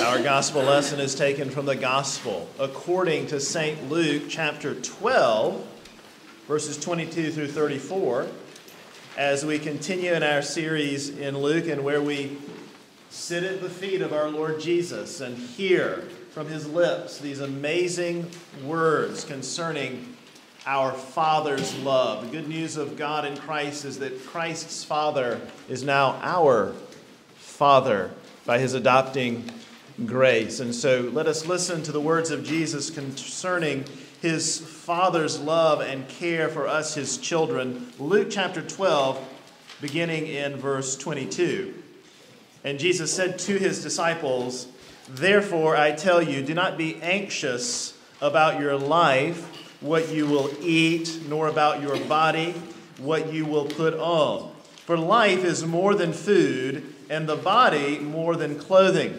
Our gospel lesson is taken from the gospel according to St. Luke chapter 12, verses 22 through 34, as we continue in our series in Luke and where we sit at the feet of our Lord Jesus and hear from his lips these amazing words concerning our Father's love. The good news of God in Christ is that Christ's Father is now our Father by his adopting grace. And so let us listen to the words of Jesus concerning his Father's love and care for us, his children. Luke chapter 12, beginning in verse 22. And Jesus said to his disciples, Therefore I tell you, do not be anxious about your life, what you will eat, nor about your body, what you will put on. For life is more than food, and the body more than clothing.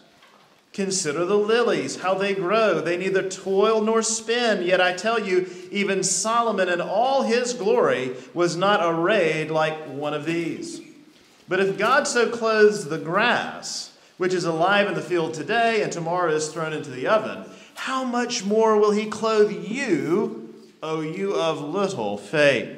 Consider the lilies, how they grow. They neither toil nor spin. Yet I tell you, even Solomon in all his glory was not arrayed like one of these. But if God so clothes the grass, which is alive in the field today and tomorrow is thrown into the oven, how much more will he clothe you, O you of little faith?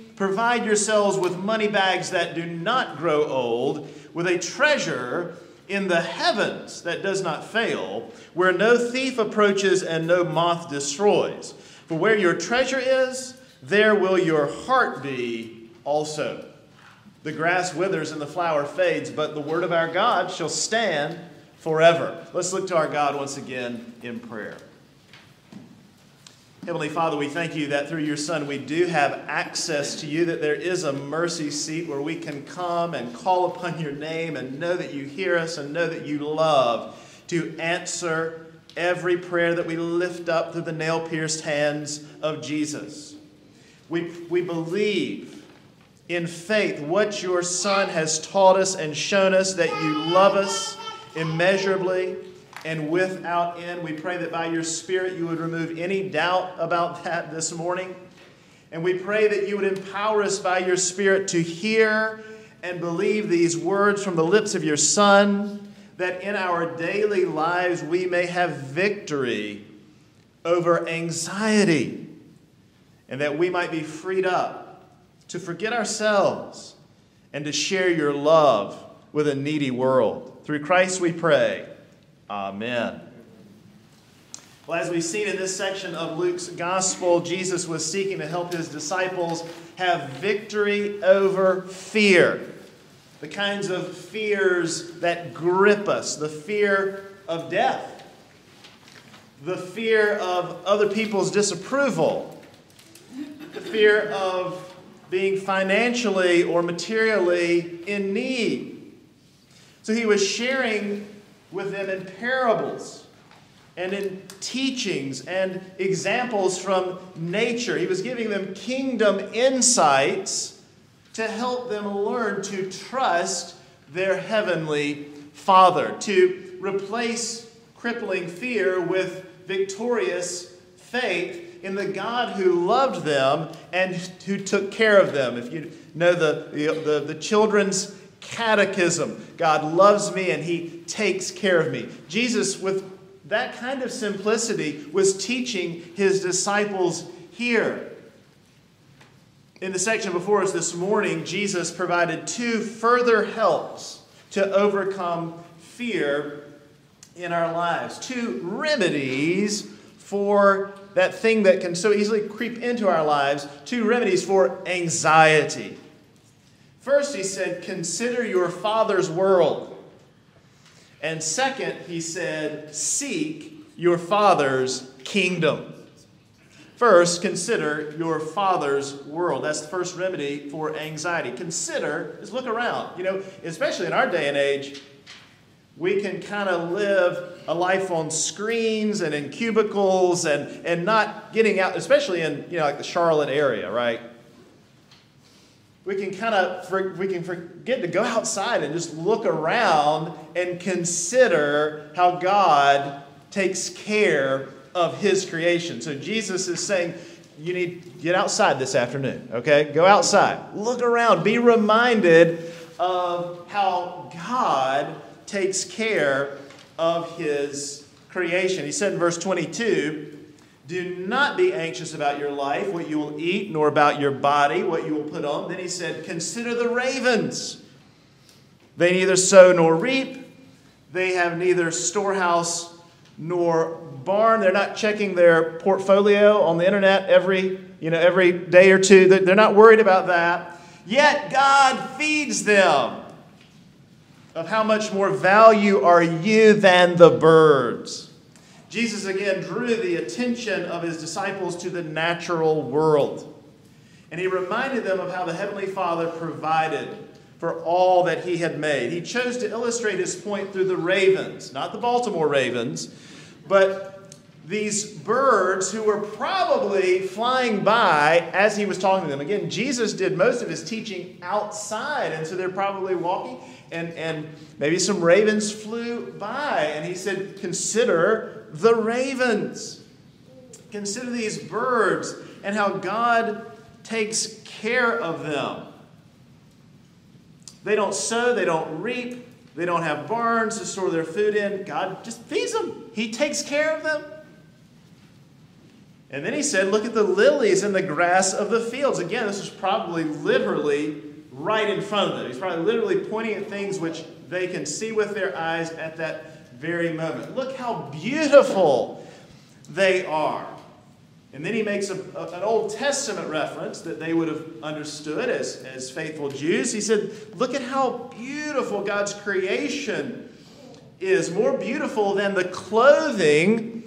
Provide yourselves with money bags that do not grow old, with a treasure in the heavens that does not fail, where no thief approaches and no moth destroys. For where your treasure is, there will your heart be also. The grass withers and the flower fades, but the word of our God shall stand forever. Let's look to our God once again in prayer. Heavenly Father, we thank you that through your Son we do have access to you, that there is a mercy seat where we can come and call upon your name and know that you hear us and know that you love to answer every prayer that we lift up through the nail pierced hands of Jesus. We, we believe in faith what your Son has taught us and shown us that you love us immeasurably and without end. We pray that by your Spirit you would remove any doubt about that this morning. And we pray that you would empower us by your Spirit to hear and believe these words from the lips of your Son, that in our daily lives we may have victory over anxiety, and that we might be freed up to forget ourselves and to share your love with a needy world. Through Christ we pray. Amen. Well, as we've seen in this section of Luke's gospel, Jesus was seeking to help his disciples have victory over fear. The kinds of fears that grip us, the fear of death, the fear of other people's disapproval, the fear of being financially or materially in need. So he was sharing with them in parables and in teachings and examples from nature. He was giving them kingdom insights to help them learn to trust their heavenly Father, to replace crippling fear with victorious faith in the God who loved them and who took care of them. If you know the, the, the, the children's catechism. God loves me and he takes care of me. Jesus, with that kind of simplicity, was teaching his disciples here. In the section before us this morning, Jesus provided two further helps to overcome fear in our lives, two remedies for that thing that can so easily creep into our lives, two remedies for anxiety. First, he said, Consider your father's world. And second, he said, Seek your father's kingdom. First, consider your father's world. That's the first remedy for anxiety. Consider is look around. You know, especially in our day and age, we can kind of live a life on screens and in cubicles and, and not getting out, especially in you know like the Charlotte area, right? We can kind of we can forget to go outside and just look around and consider how God takes care of his creation. So Jesus is saying, you need get outside this afternoon, okay? Go outside. Look around. Be reminded of how God takes care of his creation. He said in verse 22, do not be anxious about your life, what you will eat, nor about your body, what you will put on. Then he said, Consider the ravens. They neither sow nor reap, they have neither storehouse nor barn. They're not checking their portfolio on the internet every, you know, every day or two. They're not worried about that. Yet God feeds them. Of how much more value are you than the birds? Jesus again drew the attention of his disciples to the natural world. And he reminded them of how the Heavenly Father provided for all that he had made. He chose to illustrate his point through the ravens, not the Baltimore Ravens, but these birds who were probably flying by as he was talking to them. Again, Jesus did most of his teaching outside, and so they're probably walking, and, and maybe some ravens flew by, and he said, Consider the ravens. Consider these birds and how God takes care of them. They don't sow, they don't reap, they don't have barns to store their food in. God just feeds them, He takes care of them. And then he said, Look at the lilies and the grass of the fields. Again, this is probably literally right in front of them. He's probably literally pointing at things which they can see with their eyes at that very moment. Look how beautiful they are. And then he makes a, a, an Old Testament reference that they would have understood as, as faithful Jews. He said, Look at how beautiful God's creation is, more beautiful than the clothing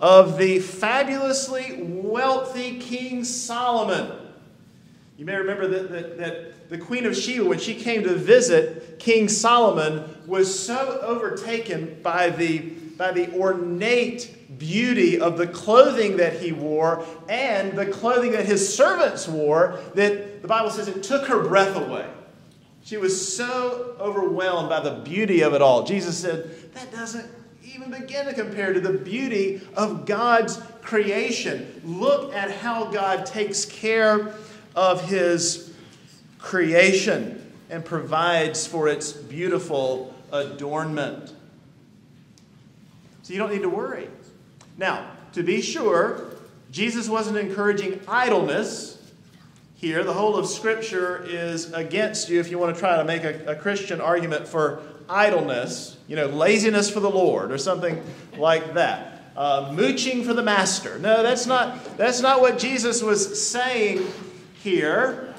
of the fabulously wealthy King Solomon. You may remember that, that, that the Queen of Sheba, when she came to visit King Solomon, was so overtaken by the, by the ornate beauty of the clothing that he wore and the clothing that his servants wore that the Bible says it took her breath away. She was so overwhelmed by the beauty of it all. Jesus said, That doesn't even begin to compare to the beauty of God's creation. Look at how God takes care of his creation and provides for its beautiful adornment. So you don't need to worry. Now, to be sure, Jesus wasn't encouraging idleness here. The whole of Scripture is against you if you want to try to make a, a, Christian argument for idleness, you know, laziness for the Lord or something like that. Uh, mooching for the master. No, that's not, that's not what Jesus was saying here.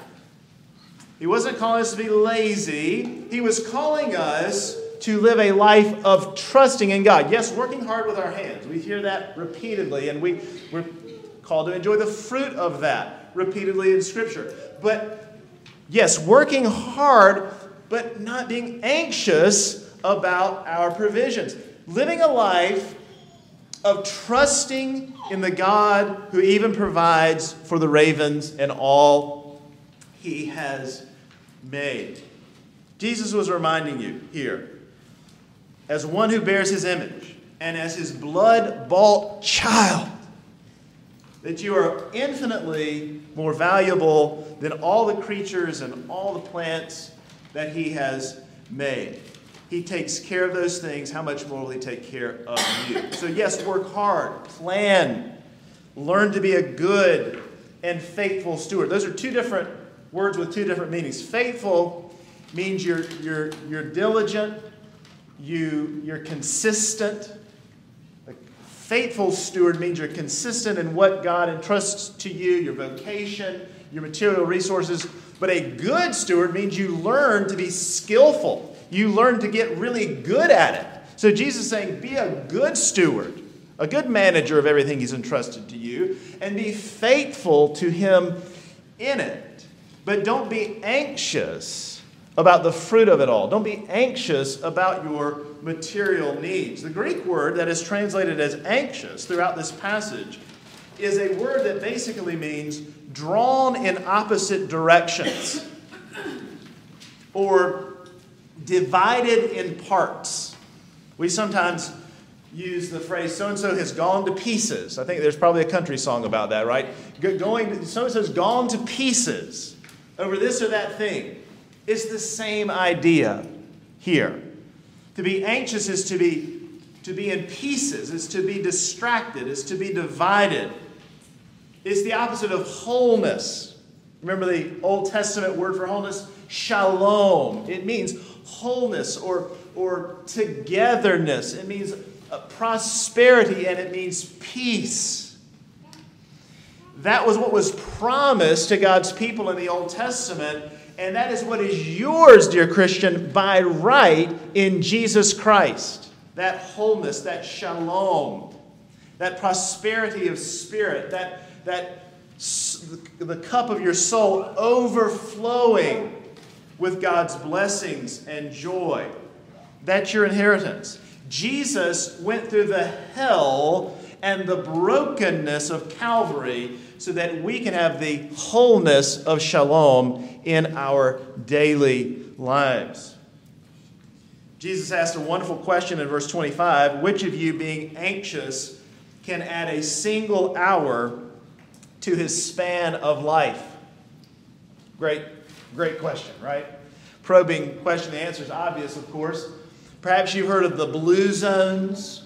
He wasn't calling us to be lazy, He was calling us to live a life of trusting in God. Yes, working hard with our hands. We hear that repeatedly, and we, we're called to enjoy the fruit of that repeatedly in Scripture. But yes, working hard, but not being anxious about our provisions. Living a life of trusting in the God who even provides for the ravens and all he has made. Jesus was reminding you here as one who bears his image and as his blood bought child, that you are infinitely more valuable than all the creatures and all the plants that he has made. He takes care of those things. How much more will he take care of you? So, yes, work hard, plan, learn to be a good and faithful steward. Those are two different words with two different meanings. Faithful means you're, you're, you're diligent, you, you're consistent. faithful steward means you're consistent in what God entrusts to you, your vocation, your material resources. But a good steward means you learn to be skillful. You learn to get really good at it. So Jesus is saying, be a good steward, a good manager of everything He's entrusted to you, and be faithful to Him in it. But don't be anxious about the fruit of it all. Don't be anxious about your material needs. The Greek word that is translated as anxious throughout this passage is a word that basically means drawn in opposite directions or divided in parts. We sometimes use the phrase so and so has gone to pieces. I think there's probably a country song about that, right? Going so and so's gone to pieces over this or that thing. It's the same idea here. To be anxious is to be to be in pieces, is to be distracted, is to be divided. It's the opposite of wholeness. Remember the Old Testament word for wholeness? Shalom. It means wholeness or, or togetherness. It means uh, prosperity and it means peace. That was what was promised to God's people in the Old Testament, and that is what is yours, dear Christian, by right in Jesus Christ. That wholeness, that shalom, that prosperity of spirit, that that the cup of your soul overflowing with God's blessings and joy. That's your inheritance. Jesus went through the hell and the brokenness of Calvary so that we can have the wholeness of shalom in our daily lives. Jesus asked a wonderful question in verse 25 Which of you, being anxious, can add a single hour to his span of life? Great, great question, right? Probing question. The answer is obvious, of course. Perhaps you've heard of the blue zones.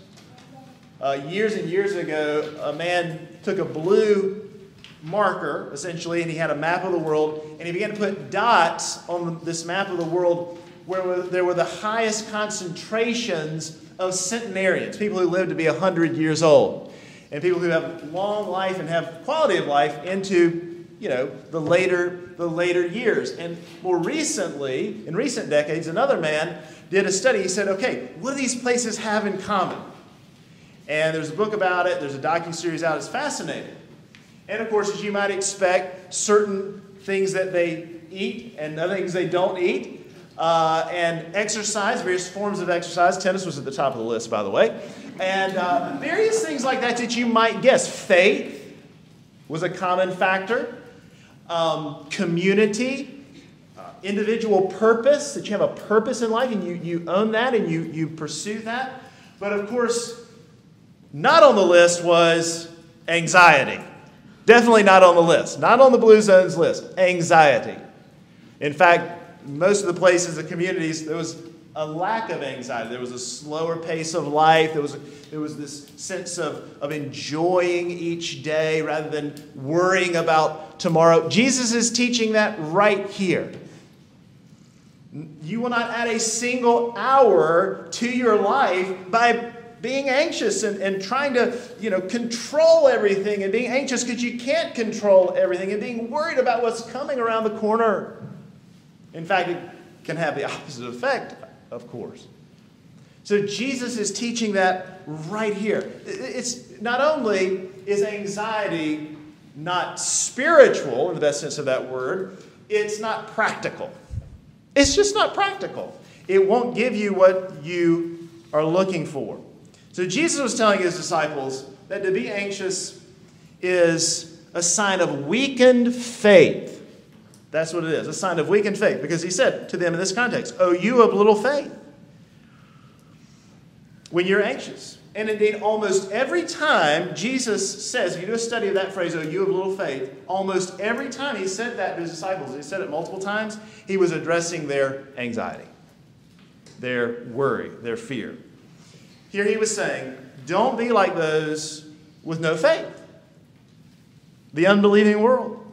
Uh, years and years ago, a man took a blue marker, essentially, and he had a map of the world, and he began to put dots on this map of the world where there were the highest concentrations of centenarians, people who lived to be 100 years old and people who have long life and have quality of life into you know the later the later years. And more recently in recent decades another man did a study. He said okay what do these places have in common? And there's a book about it. There's a docu-series out. It's fascinating. And of course as you might expect certain things that they eat and other things they don't eat uh, and exercise various forms of exercise. Tennis was at the top of the list by the way and uh, various things like that that you might guess. Faith was a common factor, um, community, uh, individual purpose, that you have a purpose in life and you, you own that and you, you pursue that. But of course, not on the list was anxiety. Definitely not on the list. Not on the Blue Zones list. Anxiety. In fact, most of the places, the communities, there was a lack of anxiety. There was a slower pace of life. There was, there was this sense of, of enjoying each day rather than worrying about tomorrow. Jesus is teaching that right here. You will not add a single hour to your life by being anxious and, and trying to you know control everything and being anxious because you can't control everything and being worried about what's coming around the corner. In fact, it can have the opposite effect of course. So Jesus is teaching that right here. It's not only is anxiety not spiritual in the best sense of that word, it's not practical. It's just not practical. It won't give you what you are looking for. So Jesus was telling his disciples that to be anxious is a sign of weakened faith. That's what it is, a sign of weakened faith. Because he said to them in this context, Oh, you of little faith. When you're anxious. And indeed, almost every time Jesus says, if you do a study of that phrase, oh, you of little faith, almost every time he said that to his disciples, he said it multiple times, he was addressing their anxiety, their worry, their fear. Here he was saying, don't be like those with no faith, the unbelieving world.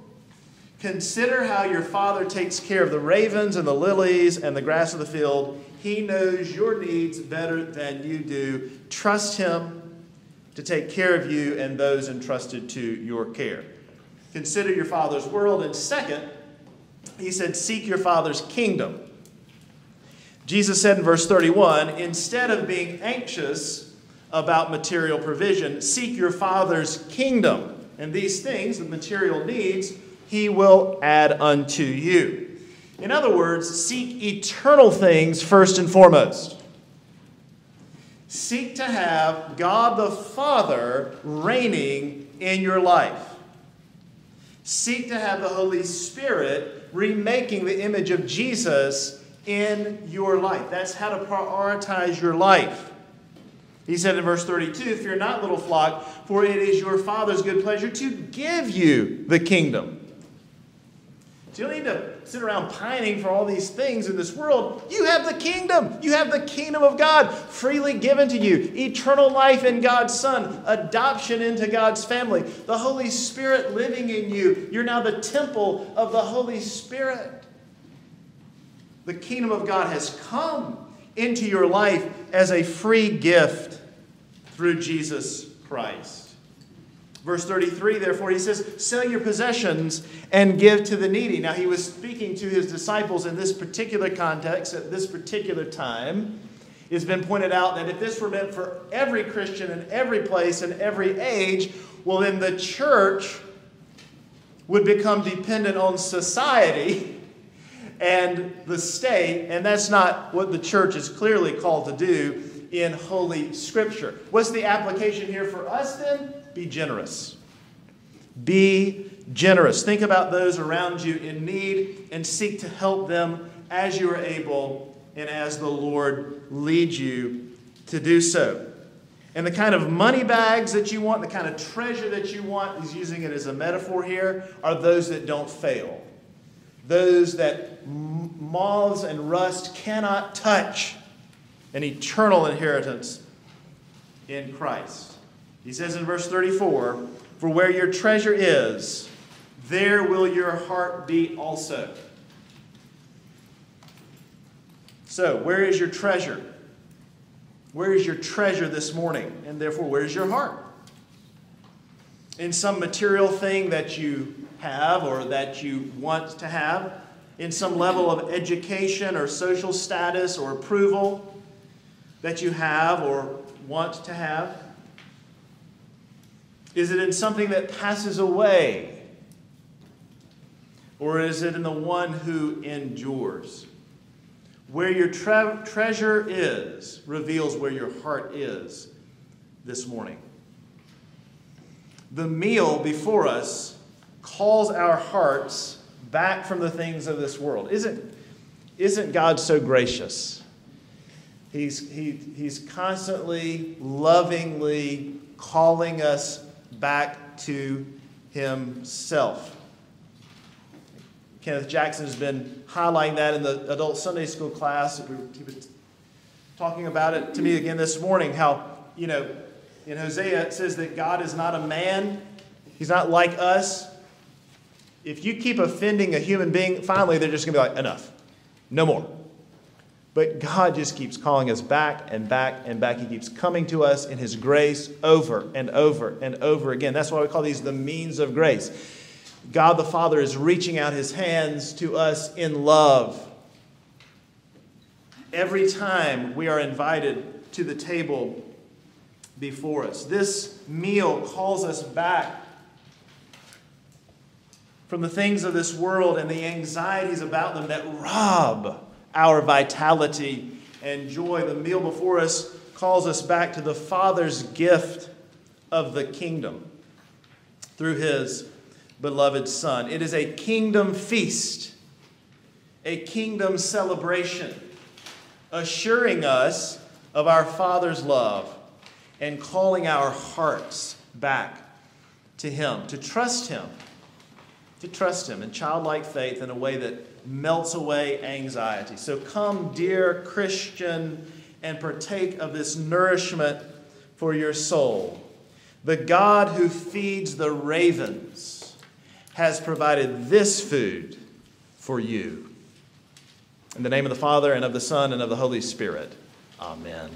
Consider how your Father takes care of the ravens and the lilies and the grass of the field. He knows your needs better than you do. Trust Him to take care of you and those entrusted to your care. Consider your Father's world. And second, he said, Seek your Father's kingdom. Jesus said in verse 31 instead of being anxious about material provision, seek your Father's kingdom. And these things, the material needs, he will add unto you. In other words, seek eternal things first and foremost. Seek to have God the Father reigning in your life. Seek to have the Holy Spirit remaking the image of Jesus in your life. That's how to prioritize your life. He said in verse 32 Fear not, little flock, for it is your Father's good pleasure to give you the kingdom. So you don't need to sit around pining for all these things in this world. You have the kingdom. You have the kingdom of God freely given to you. Eternal life in God's Son, adoption into God's family, the Holy Spirit living in you. You're now the temple of the Holy Spirit. The kingdom of God has come into your life as a free gift through Jesus Christ. Verse 33, therefore, he says, Sell your possessions and give to the needy. Now, he was speaking to his disciples in this particular context at this particular time. It's been pointed out that if this were meant for every Christian in every place and every age, well, then the church would become dependent on society and the state, and that's not what the church is clearly called to do in Holy Scripture. What's the application here for us then? Be generous. Be generous. Think about those around you in need and seek to help them as you are able and as the Lord leads you to do so. And the kind of money bags that you want, the kind of treasure that you want, he's using it as a metaphor here, are those that don't fail. Those that moths and rust cannot touch. An eternal inheritance in Christ. He says in verse 34 For where your treasure is, there will your heart be also. So, where is your treasure? Where is your treasure this morning? And therefore, where is your heart? In some material thing that you have or that you want to have, in some level of education or social status or approval that you have or want to have? Is it in something that passes away? Or is it in the one who endures? Where your tre- treasure is reveals where your heart is this morning. The meal before us calls our hearts back from the things of this world. Isn't, isn't God so gracious? He's, he, he's constantly, lovingly calling us back to himself. Kenneth Jackson has been highlighting that in the adult Sunday school class. He was talking about it to me again this morning how, you know, in Hosea it says that God is not a man, he's not like us. If you keep offending a human being, finally they're just going to be like, enough, no more. But God just keeps calling us back and back and back. He keeps coming to us in His grace over and over and over again. That's why we call these the means of grace. God the Father is reaching out His hands to us in love. Every time we are invited to the table before us, this meal calls us back from the things of this world and the anxieties about them that rob our vitality and joy. The meal before us calls us back to the Father's gift of the kingdom through his beloved Son. It is a kingdom feast, a kingdom celebration, assuring us of our Father's love and calling our hearts back to Him, to trust Him, to trust Him in childlike faith in a way that melts away anxiety. So come, dear Christian, and partake of this nourishment for your soul. The God who feeds the ravens has provided this food for you. In the name of the Father, and of the Son, and of the Holy Spirit. Amen.